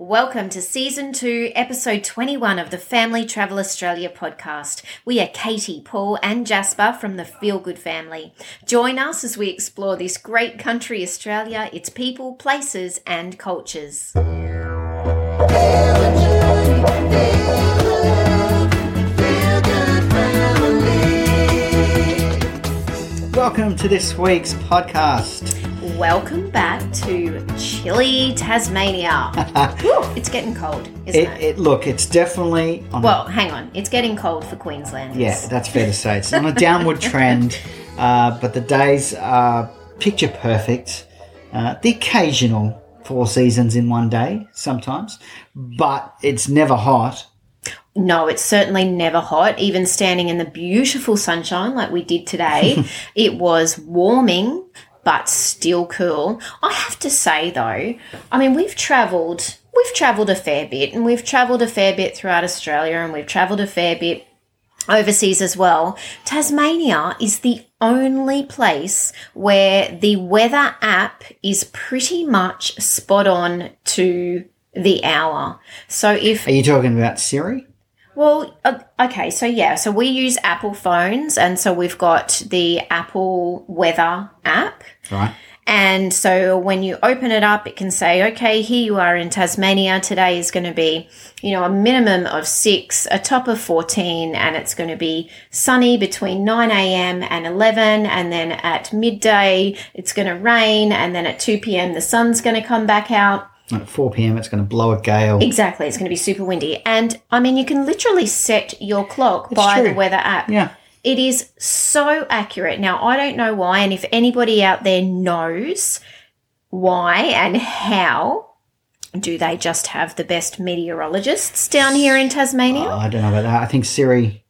Welcome to season two, episode 21 of the Family Travel Australia podcast. We are Katie, Paul, and Jasper from the Feel Good family. Join us as we explore this great country, Australia, its people, places, and cultures. Welcome to this week's podcast. Welcome back to chilly Tasmania. It's getting cold, isn't It, it? it look, it's definitely on Well, hang on. It's getting cold for Queenslanders. a, yeah, that's fair to say. It's on a downward trend, uh, but the days are picture perfect. Uh, the occasional four seasons in one day, sometimes, but it's never hot. No, it's certainly never hot. Even standing in the beautiful sunshine like we did today, it was warming but still cool. I have to say though, I mean we've traveled we've traveled a fair bit and we've traveled a fair bit throughout Australia and we've traveled a fair bit overseas as well. Tasmania is the only place where the weather app is pretty much spot on to the hour. So if Are you talking about Siri? Well, uh, okay, so yeah, so we use Apple phones, and so we've got the Apple Weather app. Right. And so when you open it up, it can say, okay, here you are in Tasmania. Today is going to be, you know, a minimum of six, a top of 14, and it's going to be sunny between 9 a.m. and 11. And then at midday, it's going to rain. And then at 2 p.m., the sun's going to come back out. At 4 p.m., it's going to blow a gale. Exactly. It's going to be super windy. And I mean, you can literally set your clock by true. the weather app. Yeah. It is so accurate. Now, I don't know why, and if anybody out there knows why and how, do they just have the best meteorologists down here in Tasmania? Oh, I don't know about that. I think Siri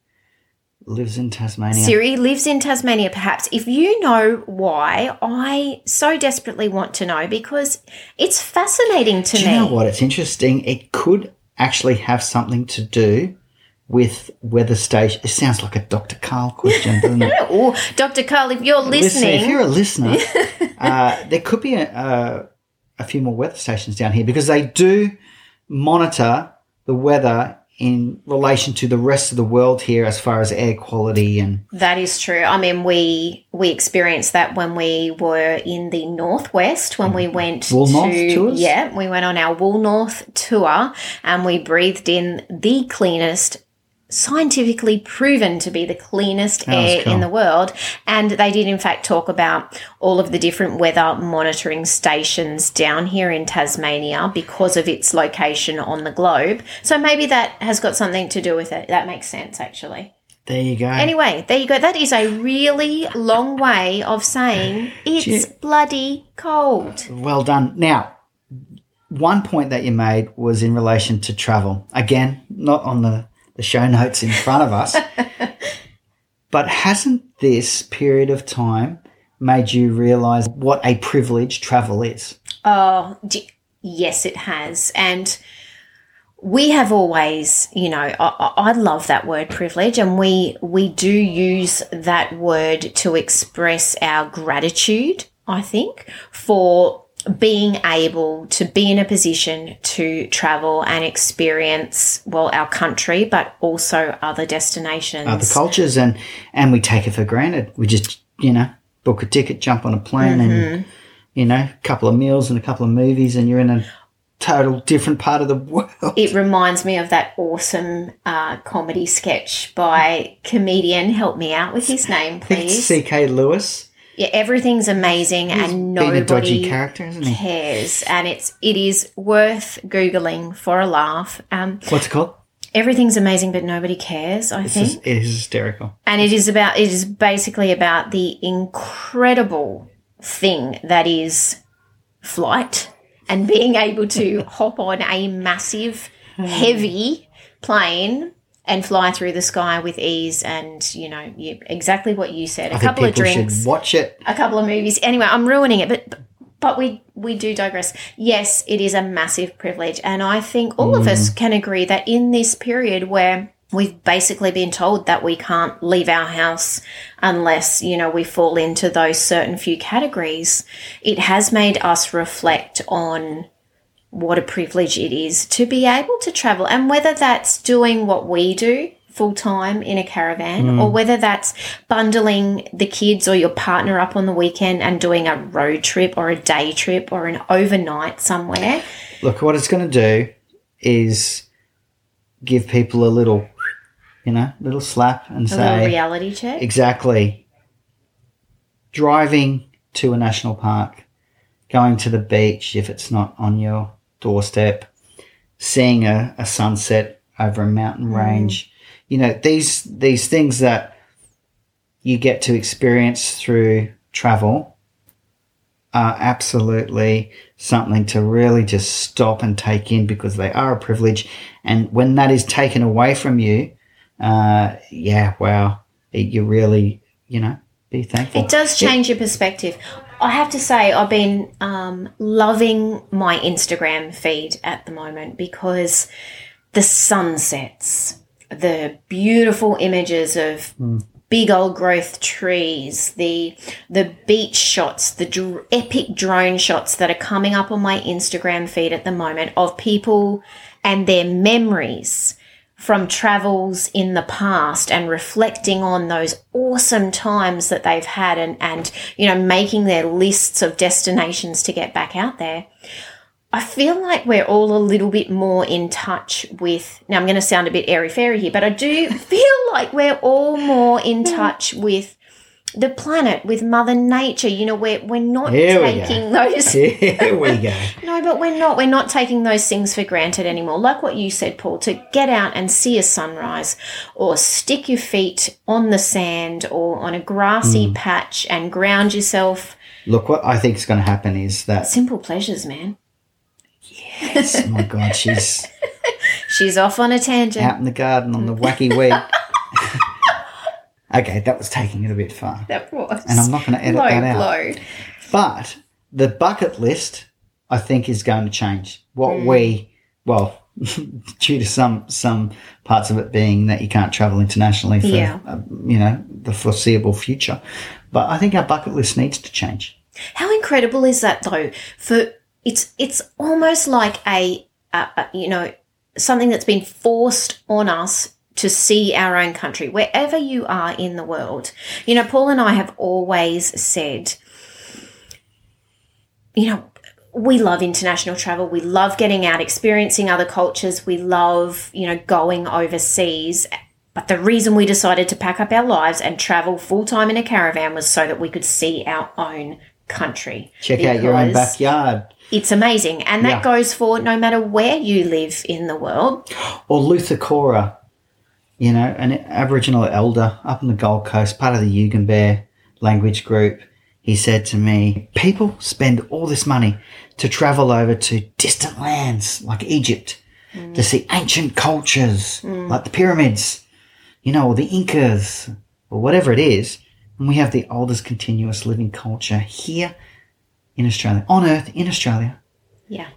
lives in Tasmania. Siri lives in Tasmania, perhaps. If you know why, I so desperately want to know because it's fascinating to me. Do me. you know what? It's interesting. It could actually have something to do with weather station. It sounds like a Dr. Karl question, doesn't it? Oh, Dr. Karl, if you're Listen, listening, if you're a listener, uh, there could be a, a, a few more weather stations down here because they do monitor the weather in relation to the rest of the world here as far as air quality and That is true. I mean, we we experienced that when we were in the northwest when we went Wool to North tours? yeah, we went on our Woolnorth tour and we breathed in the cleanest scientifically proven to be the cleanest was air cool. in the world and they did in fact talk about all of the different weather monitoring stations down here in Tasmania because of its location on the globe so maybe that has got something to do with it that makes sense actually there you go. Anyway, there you go. That is a really long way of saying it's bloody cold. Well done. Now, one point that you made was in relation to travel. Again, not on the, the show notes in front of us. but hasn't this period of time made you realize what a privilege travel is? Oh, d- yes, it has. And we have always, you know, I, I I love that word privilege, and we we do use that word to express our gratitude. I think for being able to be in a position to travel and experience well our country, but also other destinations. Other cultures, and, and we take it for granted. We just, you know, book a ticket, jump on a plane, and, you know, a couple of meals and a couple of movies, and you're in a total different part of the world. It reminds me of that awesome uh, comedy sketch by comedian. Help me out with his name, please. C.K. Lewis. Yeah, everything's amazing and Being a dodgy nobody character, isn't he? cares, and it's it is worth googling for a laugh. Um, What's it called? everything's amazing, but nobody cares. I This think, is, it is hysterical. and it is about it is basically about the incredible thing that is flight and being able to hop on a massive, heavy plane and fly through the sky with ease. And you know, you, exactly what you said. A I couple of drinks, watch it. a couple of movies. Anyway, I'm ruining it, but. But we, we do digress. Yes, it is a massive privilege. And I think all of us mm. can agree that in this period where we've basically been told that we can't leave our house unless, you know, we fall into those certain few categories, it has made us reflect on what a privilege it is to be able to travel. And whether that's doing what we do full time in a caravan or mm. whether that's bundling the kids or your partner up on the weekend and doing a road trip or a day trip or an overnight somewhere. Look, what it's going to do is give people a little, you know, little slap and A little say, reality check. exactly. Driving to a national park, going to the beach if it's not on your doorstep, seeing a, a sunset over a mountain range. You know, these these things that you get to experience through travel are absolutely something to really just stop and take in because they are a privilege. And when that is taken away from you, uh, yeah, wow, it, you really, you know, be thankful. It does change your perspective. I have to say, I've been um, loving my Instagram feed at the moment because the sunsets, the beautiful images of big old growth trees, the the beach shots, the dr- epic drone shots that are coming up on my Instagram feed at the moment of people and their memories from travels in the past and reflecting on those awesome times that they've had and, and you know making their lists of destinations to get back out there i feel like we're all a little bit more in touch with now i'm going to sound a bit airy fairy here but i do feel like we're all more in touch with the planet with mother nature you know we're, we're not Here we taking those Here we go. no, but we're not. We're not taking those things for granted anymore. Like what you said, Paul, to get out and see a sunrise or stick your feet on the sand or on a grassy mm. patch and ground yourself. Look, what I think is going to happen is that, Simple pleasures, man. Yes. Oh my God, she's She's off on a tangent. out in the garden on the wacky weed. okay, that was taking it a bit far. That was. And I'm not going to edit low that out. blow. But the bucket list, I think, is going to change. What Hmm. we, well, due to some some parts of it being that you can't travel internationally for Yeah. uh, you know the foreseeable future, but I think our bucket list needs to change. How incredible is that though? For it's it's almost like a you know something that's been forced on us to see our own country wherever you are in the world. You know, Paul and I have always said, you know. We love international travel. We love getting out, experiencing other cultures. We love, you know, going overseas. But the reason we decided to pack up our lives and travel full time in a caravan was so that we could see our own country. Check out your own backyard. It's amazing. And that Yeah. goes for no matter where you live in the world. or Luther Cora, you know, an Aboriginal elder up on the Gold Coast, part of the Yugambeh language group. He said to me, People spend all this money to travel over to distant lands like Egypt mm. to see ancient cultures mm. like the pyramids, you know, or the Incas, or whatever it is. And we have the oldest continuous living culture here in Australia, on Earth in Australia. Yeah.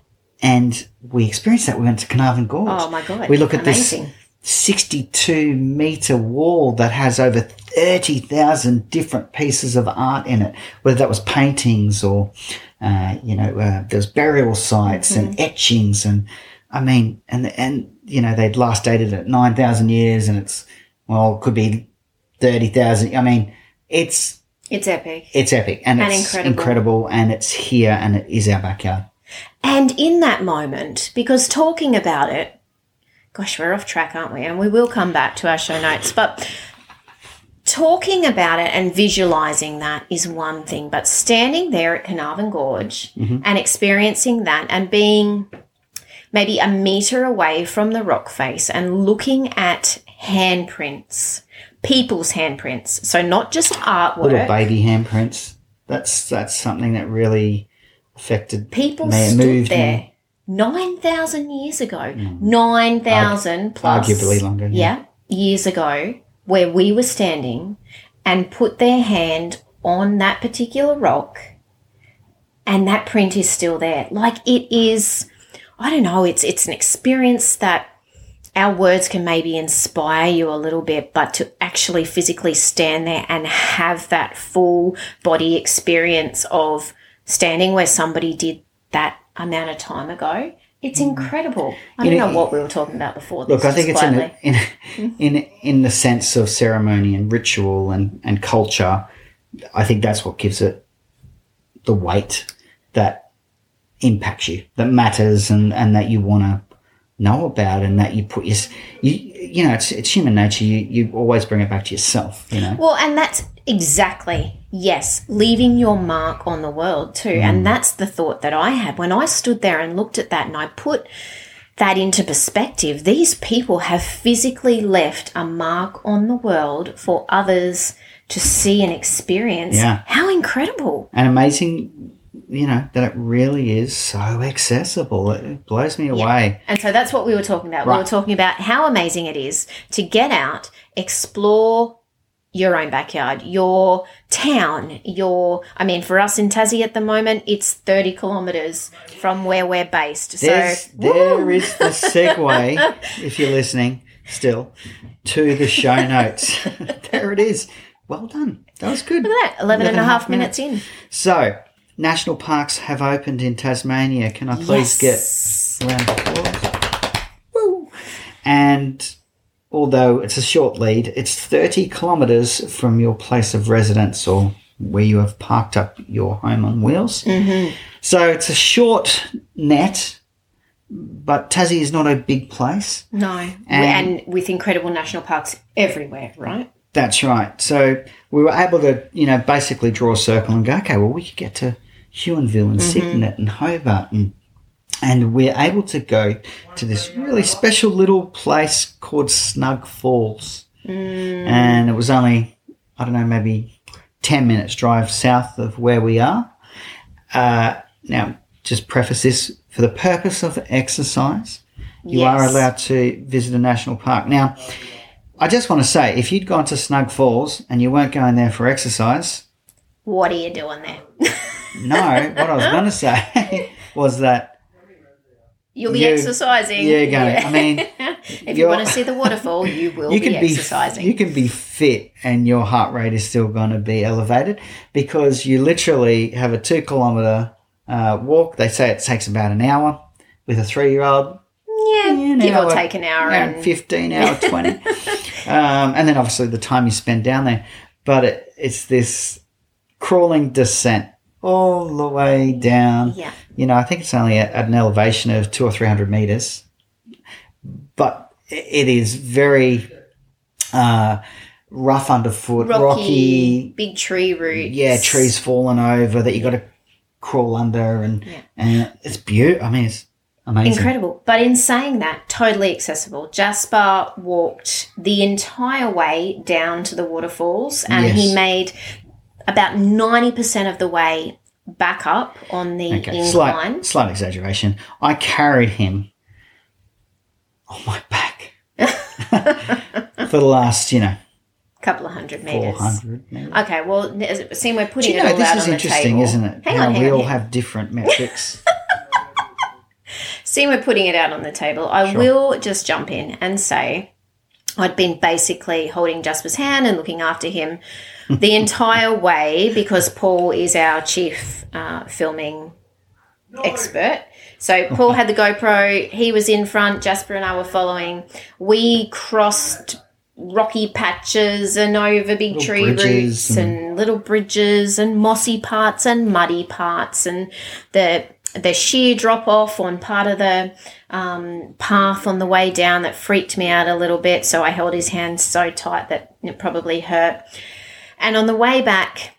And we experienced that. We went to Carnarvon Gorge. Oh my God. We look at Amazing. this 62 meter wall that has over 30,000 different pieces of art in it, whether that was paintings or, uh, you know, uh, there's burial sites and etchings. And I mean, and, and, you know, they'd last dated at 9,000 years and it's, well, it could be 30,000. I mean, it's, It's epic. it's epic and, And it's incredible. incredible and it's here and it is our backyard. And in that moment, because talking about it, gosh, we're off track, aren't we? And we will come back to our show notes. But talking about it and visualizing that is one thing, but standing there at Carnarvon Gorge mm-hmm. and experiencing that and being maybe a meter away from the rock face and looking at handprints, people's handprints. So not just artwork. Little baby handprints. That's, that's something that really affected People me. Moved there me. 9,000 years ago. Hmm. 9,000 plus. Arguably longer, yeah. Yeah, years ago, where we were standing and put their hand on that particular rock, and that print is still there. Like it is, I don't know, it's, it's an experience that our words can maybe inspire you a little bit, but to actually physically stand there and have that full body experience of standing where somebody did that amount of time ago It's mm. incredible. I don't You know, what we were talking about before. Look, this, I think it's in, quietly. in in in the sense of ceremony and ritual and and culture. I think that's what gives it the weight that impacts you, that matters, and and that you want to know about, and that you put your you you know it's it's human nature. You you always bring it back to yourself. You know. Well, and that's exactly, yes, leaving your mark on the world too. And mm. that's the thought that I had when I stood there and looked at that and I put that into perspective. These people have physically left a mark on the world for others to see and experience. Yeah. How incredible. and amazing, you know, that it really is so accessible. It blows me away. And so that's what we were talking about. We were talking about how amazing it is to get out, explore your own backyard, your town, your, I mean, for us in Tassie at the moment, it's 30 kilometres from where we're based. There's, so, there is the segue, if you're listening still, to the show notes. there it is. Well done. That was good. look at that, 11 and a half minutes in. So, national parks have opened in Tasmania. Can I please Yes. get a round of applause? Woo. And although it's a short lead, it's 30 kilometres from your place of residence or where you have parked up your home on wheels. Mm-hmm. So it's a short net, but Tassie is not a big place. No. And- And, with incredible national parks everywhere, right? That's right. So we were able to, you know, basically draw a circle and go, okay, well, we could get to Huonville and Cygnet and Hobart and and we're able to go to this really special little place called Snug Falls. And it was only, I don't know, maybe 10 minutes drive south of where we are. Uh, now, just preface this for the purpose of exercise, you are allowed to visit a national park. Now, I just want to say, if you'd gone to Snug Falls and you weren't going there for exercise, What are you doing there? no, what I was going to say was that You'll be You- exercising. you're going to, I mean, if you want to see the waterfall, you will you be can be exercising. you can be fit and your heart rate is still going to be elevated because you literally have a two kilometer uh, walk. They say it takes about an hour with a three year old. Yeah, an give hour, or take an hour. Yeah, and 15 hour 20 um, and then obviously the time you spend down there but it, it's this crawling descent all the way down Yeah. you know i think it's only at, at an elevation of two or three hundred meters but it is very uh, rough underfoot rocky, rocky, big tree roots. yeah trees falling over that you got to crawl under and and it's beautiful i mean it's amazing Incredible. But in saying that, totally accessible. Jasper walked the entire way down to the waterfalls and he made about 90% of the way back up on the Okay, incline. slight, slight exaggeration. I carried him on my back for the last, you know, couple of hundred meters. 400 meters. Okay, well, see, we're putting you it know, all this out is on the interesting, table. isn't it? Hang on, hang we on, all have different metrics. Seeing we're putting it out on the table, I Sure. will just jump in and say I'd been basically holding Jasper's hand and looking after him the entire way because Paul is our chief uh, filming expert. So Paul had the GoPro, he was in front, Jasper and I were following. We crossed rocky patches and over big tree roots and- and little bridges and mossy parts and muddy parts and the the sheer drop off on part of the um, path on the way down that freaked me out a little bit. So I held his hand so tight that it probably hurt. And on the way back,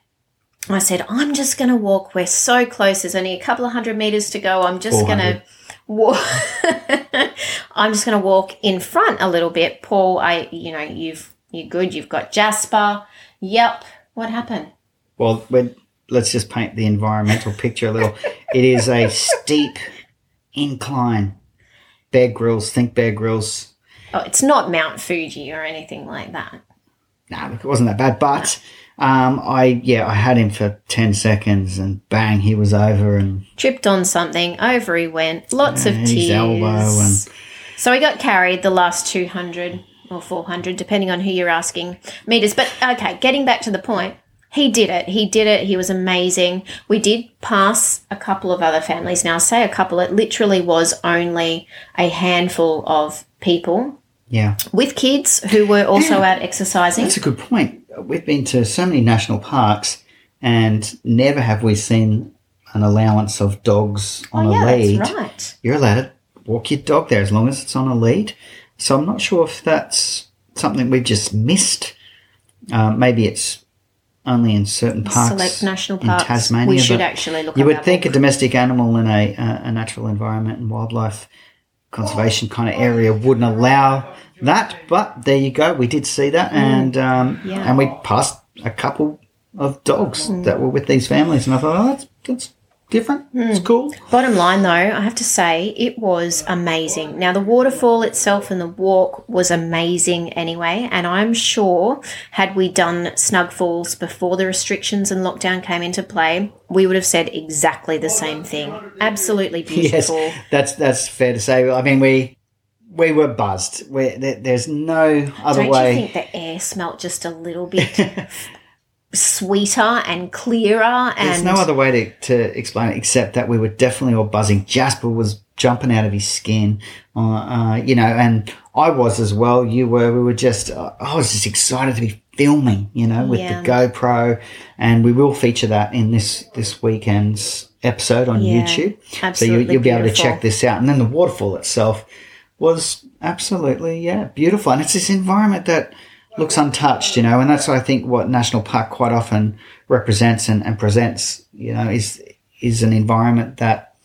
I said, I'm just going to walk. We're so close. There's only a couple of hundred meters to go. I'm just going to walk. I'm just going to walk in front a little bit. Paul, I, you know, you've, you're good. You've got Jasper. Yep. What happened? well, we're, let's just paint the environmental picture a little. It is a steep incline. Bear Grylls, think Bear Grylls. Oh, it's not Mount Fuji or anything like that. No, look, it wasn't that bad. But um, I, yeah, I had him for 10 seconds and bang, he was over and Tripped on something. Over he went. Lots of his tears. elbow and So he got carried the last 200 or 400, depending on who you're asking meters. But okay, getting back to the point, He did it. He did it. He was amazing. We did pass a couple of other families. Now, say a couple, it literally was only a handful of people Yeah. with kids who were also out exercising. That's a good point. We've been to so many national parks and never have we seen an allowance of dogs on oh, a lead. that's right. You're allowed to walk your dog there as long as it's on a lead. So I'm not sure if that's something we've just missed. Um, maybe it's only in certain parks. Select national in. Tasmania, we should actually look You would think a domestic animal in a, a, natural environment and wildlife conservation kind of area wouldn't allow that, but there you go. We did see that, and um, Mm. Yeah. Mm. and we passed a couple of dogs that were with these families, and I thought, oh, that's, that's different. It's Mm. cool. Bottom line, though, I have to say it was amazing. Now, the waterfall itself and the walk was amazing anyway, and I'm sure had we done Snug Falls before the restrictions and lockdown came into play, we would have said exactly the same thing. Absolutely beautiful. Yes, that's that's fair to say. I mean, we we were buzzed. We, there, there's no other Don't way. you think the air smelt just a little bit sweeter and clearer? And There's no other way to, to explain it except that we were definitely all buzzing. Jasper was jumping out of his skin, uh, uh, you know, and I was as well. You were. We were just. Uh, I was just excited to be filming, you know, with Yeah. the GoPro, and we will feature that in this this weekend's episode on Yeah, YouTube. so you, you'll be able to check this out. And then the waterfall itself was absolutely yeah beautiful, and it's this environment that looks untouched, you know, and that's I think what national park quite often represents and, and presents, you know, is is an environment that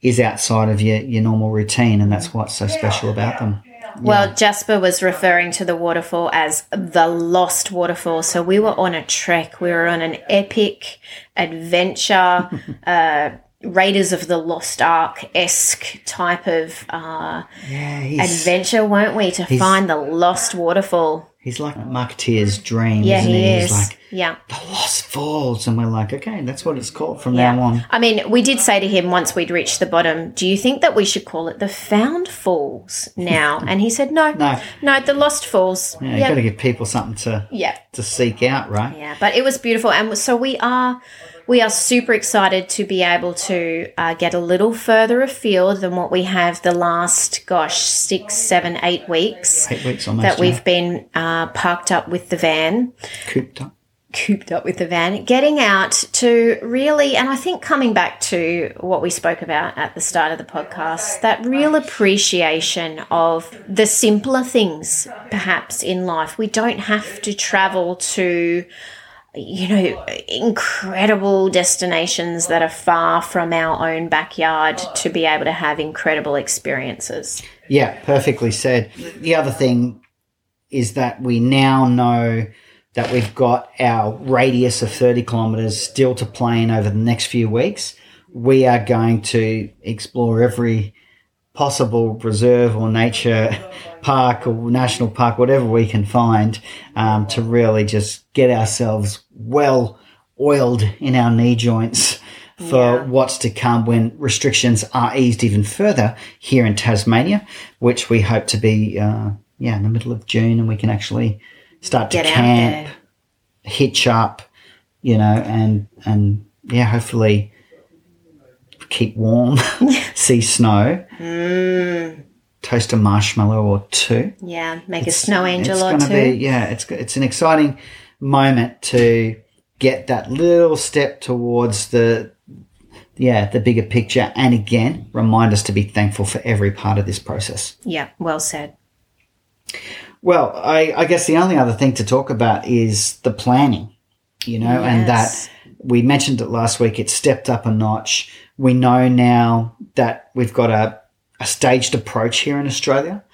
is outside of your, your normal routine, and that's what's so special about them. Well, Jasper was referring to the waterfall as the lost waterfall. So we were on a trek. We were on an epic adventure, uh, Raiders of the Lost Ark esque type of uh, Yeah, adventure, weren't we? To find the lost waterfall. He's like Marketeer's dream, Yeah, isn't he he? is. He's like yeah. the Lost Falls, and we're like, okay, that's what it's called from Yeah. now on. I mean, we did say to him once we'd reached the bottom, do you think that we should call it the Found Falls now? And he said, no, No. no, the Lost Falls. Yeah, you Yep. got to give people something to yeah. to seek out, right? Yeah, but it was beautiful, and so we are we are super excited to be able to uh, get a little further afield than what we have the last gosh six, seven, eight weeks Eight weeks almost. that we've been uh, parked up with the van, cooped up. cooped up with the van, getting out to really, and I think coming back to what we spoke about at the start of the podcast, that real appreciation of the simpler things perhaps in life. We don't have to travel to you know, incredible destinations that are far from our own backyard to be able to have incredible experiences. Yeah, perfectly said. The other thing is that we now know that we've got our radius of 30 kilometres still to play in over the next few weeks. We are going to explore every possible reserve or nature park or national park, whatever we can find, um, to really just get ourselves well oiled in our knee joints for Yeah. what's to come when restrictions are eased even further here in Tasmania, which we hope to be, uh, yeah, in the middle of June, and we can actually start Get to camp, hitch up, you know, and and yeah, hopefully keep warm, see snow, Mm, toast a marshmallow or two. yeah, make a snow angel it's or gonna two. Be, yeah, it's it's an exciting moment to get that little step towards the yeah the bigger picture, and again remind us to be thankful for every part of this process. yeah, well said. Well, I, I guess the only other thing to talk about is the planning, you know, and that we mentioned it last week. It's stepped up a notch. We know now that we've got a, a staged approach here in Australia,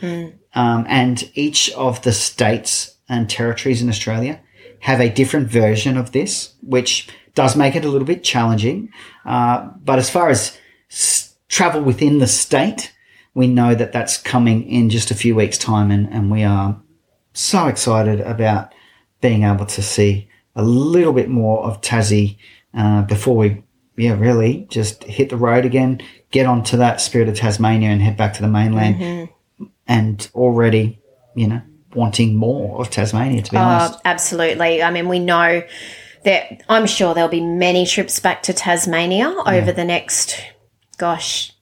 um, and each of the states and territories in Australia have a different version of this, which does make it a little bit challenging. Uh, but as far as s- travel within the state, we know that that's coming in just a few weeks' time, and, and we are so excited about being able to see a little bit more of Tassie uh, before we, yeah, really just hit the road again, get onto that Spirit of Tasmania and head back to the mainland. Mm-hmm. And already, you know, wanting more of Tasmania, to be oh, honest. Oh, absolutely. I mean, we know that I'm sure there'll be many trips back to Tasmania over the next, gosh,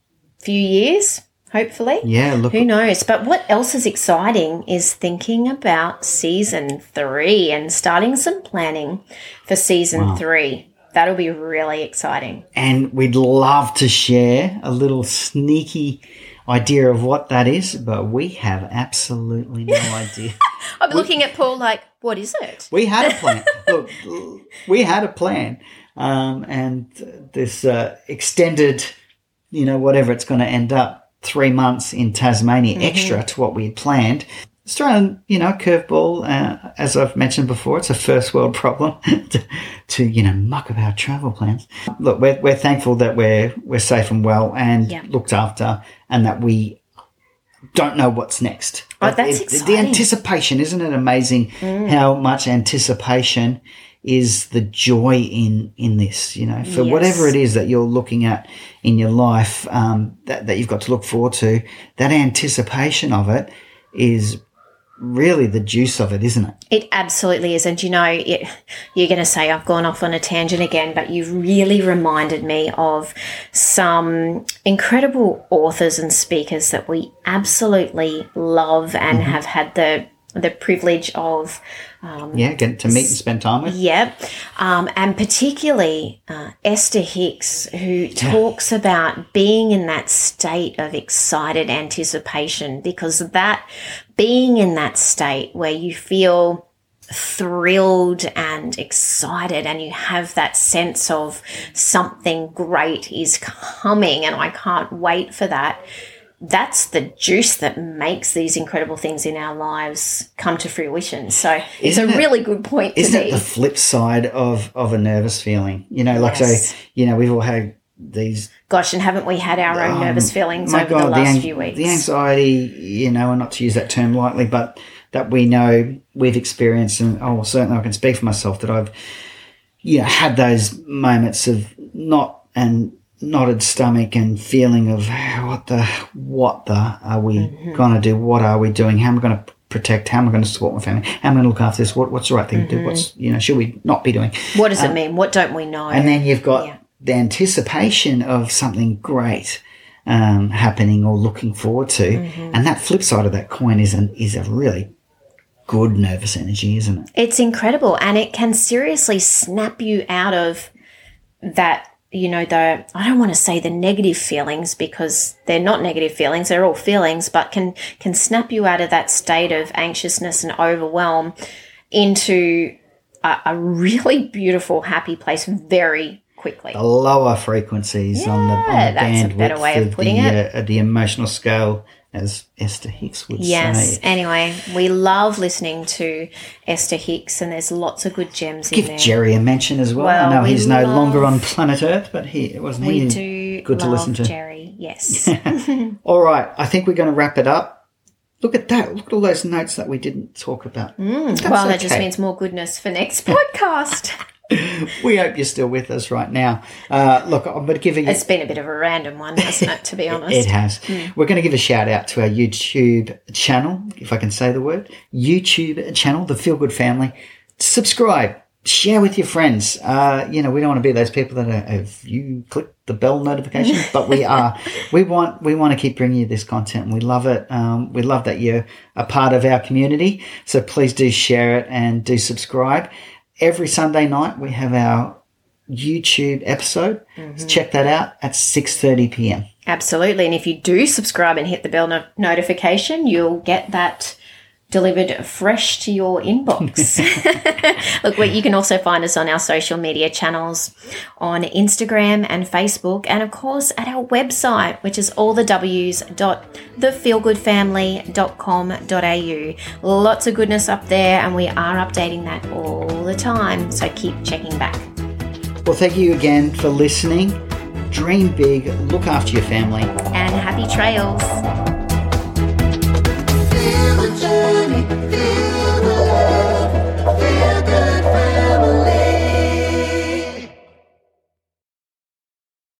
few years, hopefully. Yeah, look, Who knows? But what else is exciting is thinking about season three and starting some planning for season three. That'll be really exciting. and we'd love to share a little sneaky idea of what that is, but we have absolutely no idea. I'm looking at Paul like, what is it? We had a plan. Look, we had a plan, um, and this uh, extended, you know, whatever it's going to end up, three months in Tasmania extra to what we had planned. It's you know, curveball. Uh, as I've mentioned before, it's a first world problem to, to, you know, muck up our travel plans. Look, we're, we're thankful that we're we're safe and well and Yeah. looked after, and that we don't know what's next. Oh, that's It- The exciting. Mm. anticipation, isn't it amazing how much anticipation is the joy in in this? You know, for Yes. whatever it is that you're looking at in your life um, that that you've got to look forward to, that anticipation of it is really the juice of it, isn't it? It absolutely is. And you know, it, you're going to say I've gone off on a tangent again, but you've really reminded me of some incredible authors and speakers that we absolutely love and mm-hmm. have had the the privilege of um Yeah, getting to meet and spend time with. Yep. Um, and particularly uh, Esther Hicks, who talks about being in that state of excited anticipation, because that being in that state where you feel thrilled and excited and you have that sense of something great is coming and I can't wait for that that's the juice that makes these incredible things in our lives come to fruition. So it's Isn't a it- really good point Isn't it the flip side of of a nervous feeling? You know, like Yes. so, you know, we've all had these Gosh, and haven't we had our own nervous feelings Um, over the God, last an- few weeks? The anxiety, you know, and not to use that term lightly, but that we know we've experienced, and oh, well, certainly I can speak for myself that I've, you know, had those moments of not and knotted stomach and feeling of "Ah, what the what the are we Mm-hmm. going to do? What are we doing? How am I going to protect? How am I going to support my family? How am I going to look after this? What, what's the right thing to do? What's you know should we not be doing? what does it mean? What don't we know? And then you've got Yeah. the anticipation of something great um, happening or looking forward to, Mm-hmm. and that flip side of that coin is an is a really good nervous energy, isn't it? It's incredible and it can seriously snap you out of that, you know, the, I don't want to say the negative feelings because they're not negative feelings, they're all feelings, but can, can snap you out of that state of anxiousness and overwhelm into a, a really beautiful, happy place very quickly. The lower frequencies on the on the that's a bandwidth better way of putting the, it. Uh, the emotional scale, as Esther Hicks would Yes. say. Yes. Anyway, we love listening to Esther Hicks, and there's lots of good gems in there. Give. Jerry a mention as well. Well, I know we he's no longer on planet Earth, but he it wasn't we he do good to love listen to. Jerry. Yes. All right, I think we're going to wrap it up. Look at that. Look at all those notes that we didn't talk about. That's well, that just means more goodness for next podcast. we hope you're still with us right now. Uh, look, I'm going to give a, it's been a bit of a random one, hasn't it? To be honest. It has. We're going to give a shout out to our YouTube channel, if I can say the word, YouTube channel, the Feel Good Family. Subscribe, share with your friends. Uh, you know, we don't want to be those people that are, have you clicked the bell notification, but we are. We want we want to keep bringing you this content, we love it. Um, we love that you're a part of our community. So please do share it and do subscribe. Every Sunday night we have our YouTube episode. So check that out at 6:30 p.m. Absolutely. And if you do subscribe and hit the bell no- notification, you'll get that delivered fresh to your inbox. Look, you can also find us on our social media channels on Instagram and Facebook, and of course at our website, which is all the W's dot thefeelgoodfamily.com.au. Lots of goodness up there, and we are updating that all the time. So keep checking back. Well, thank you again for listening. Dream big, look after your family. And happy trails. Feel.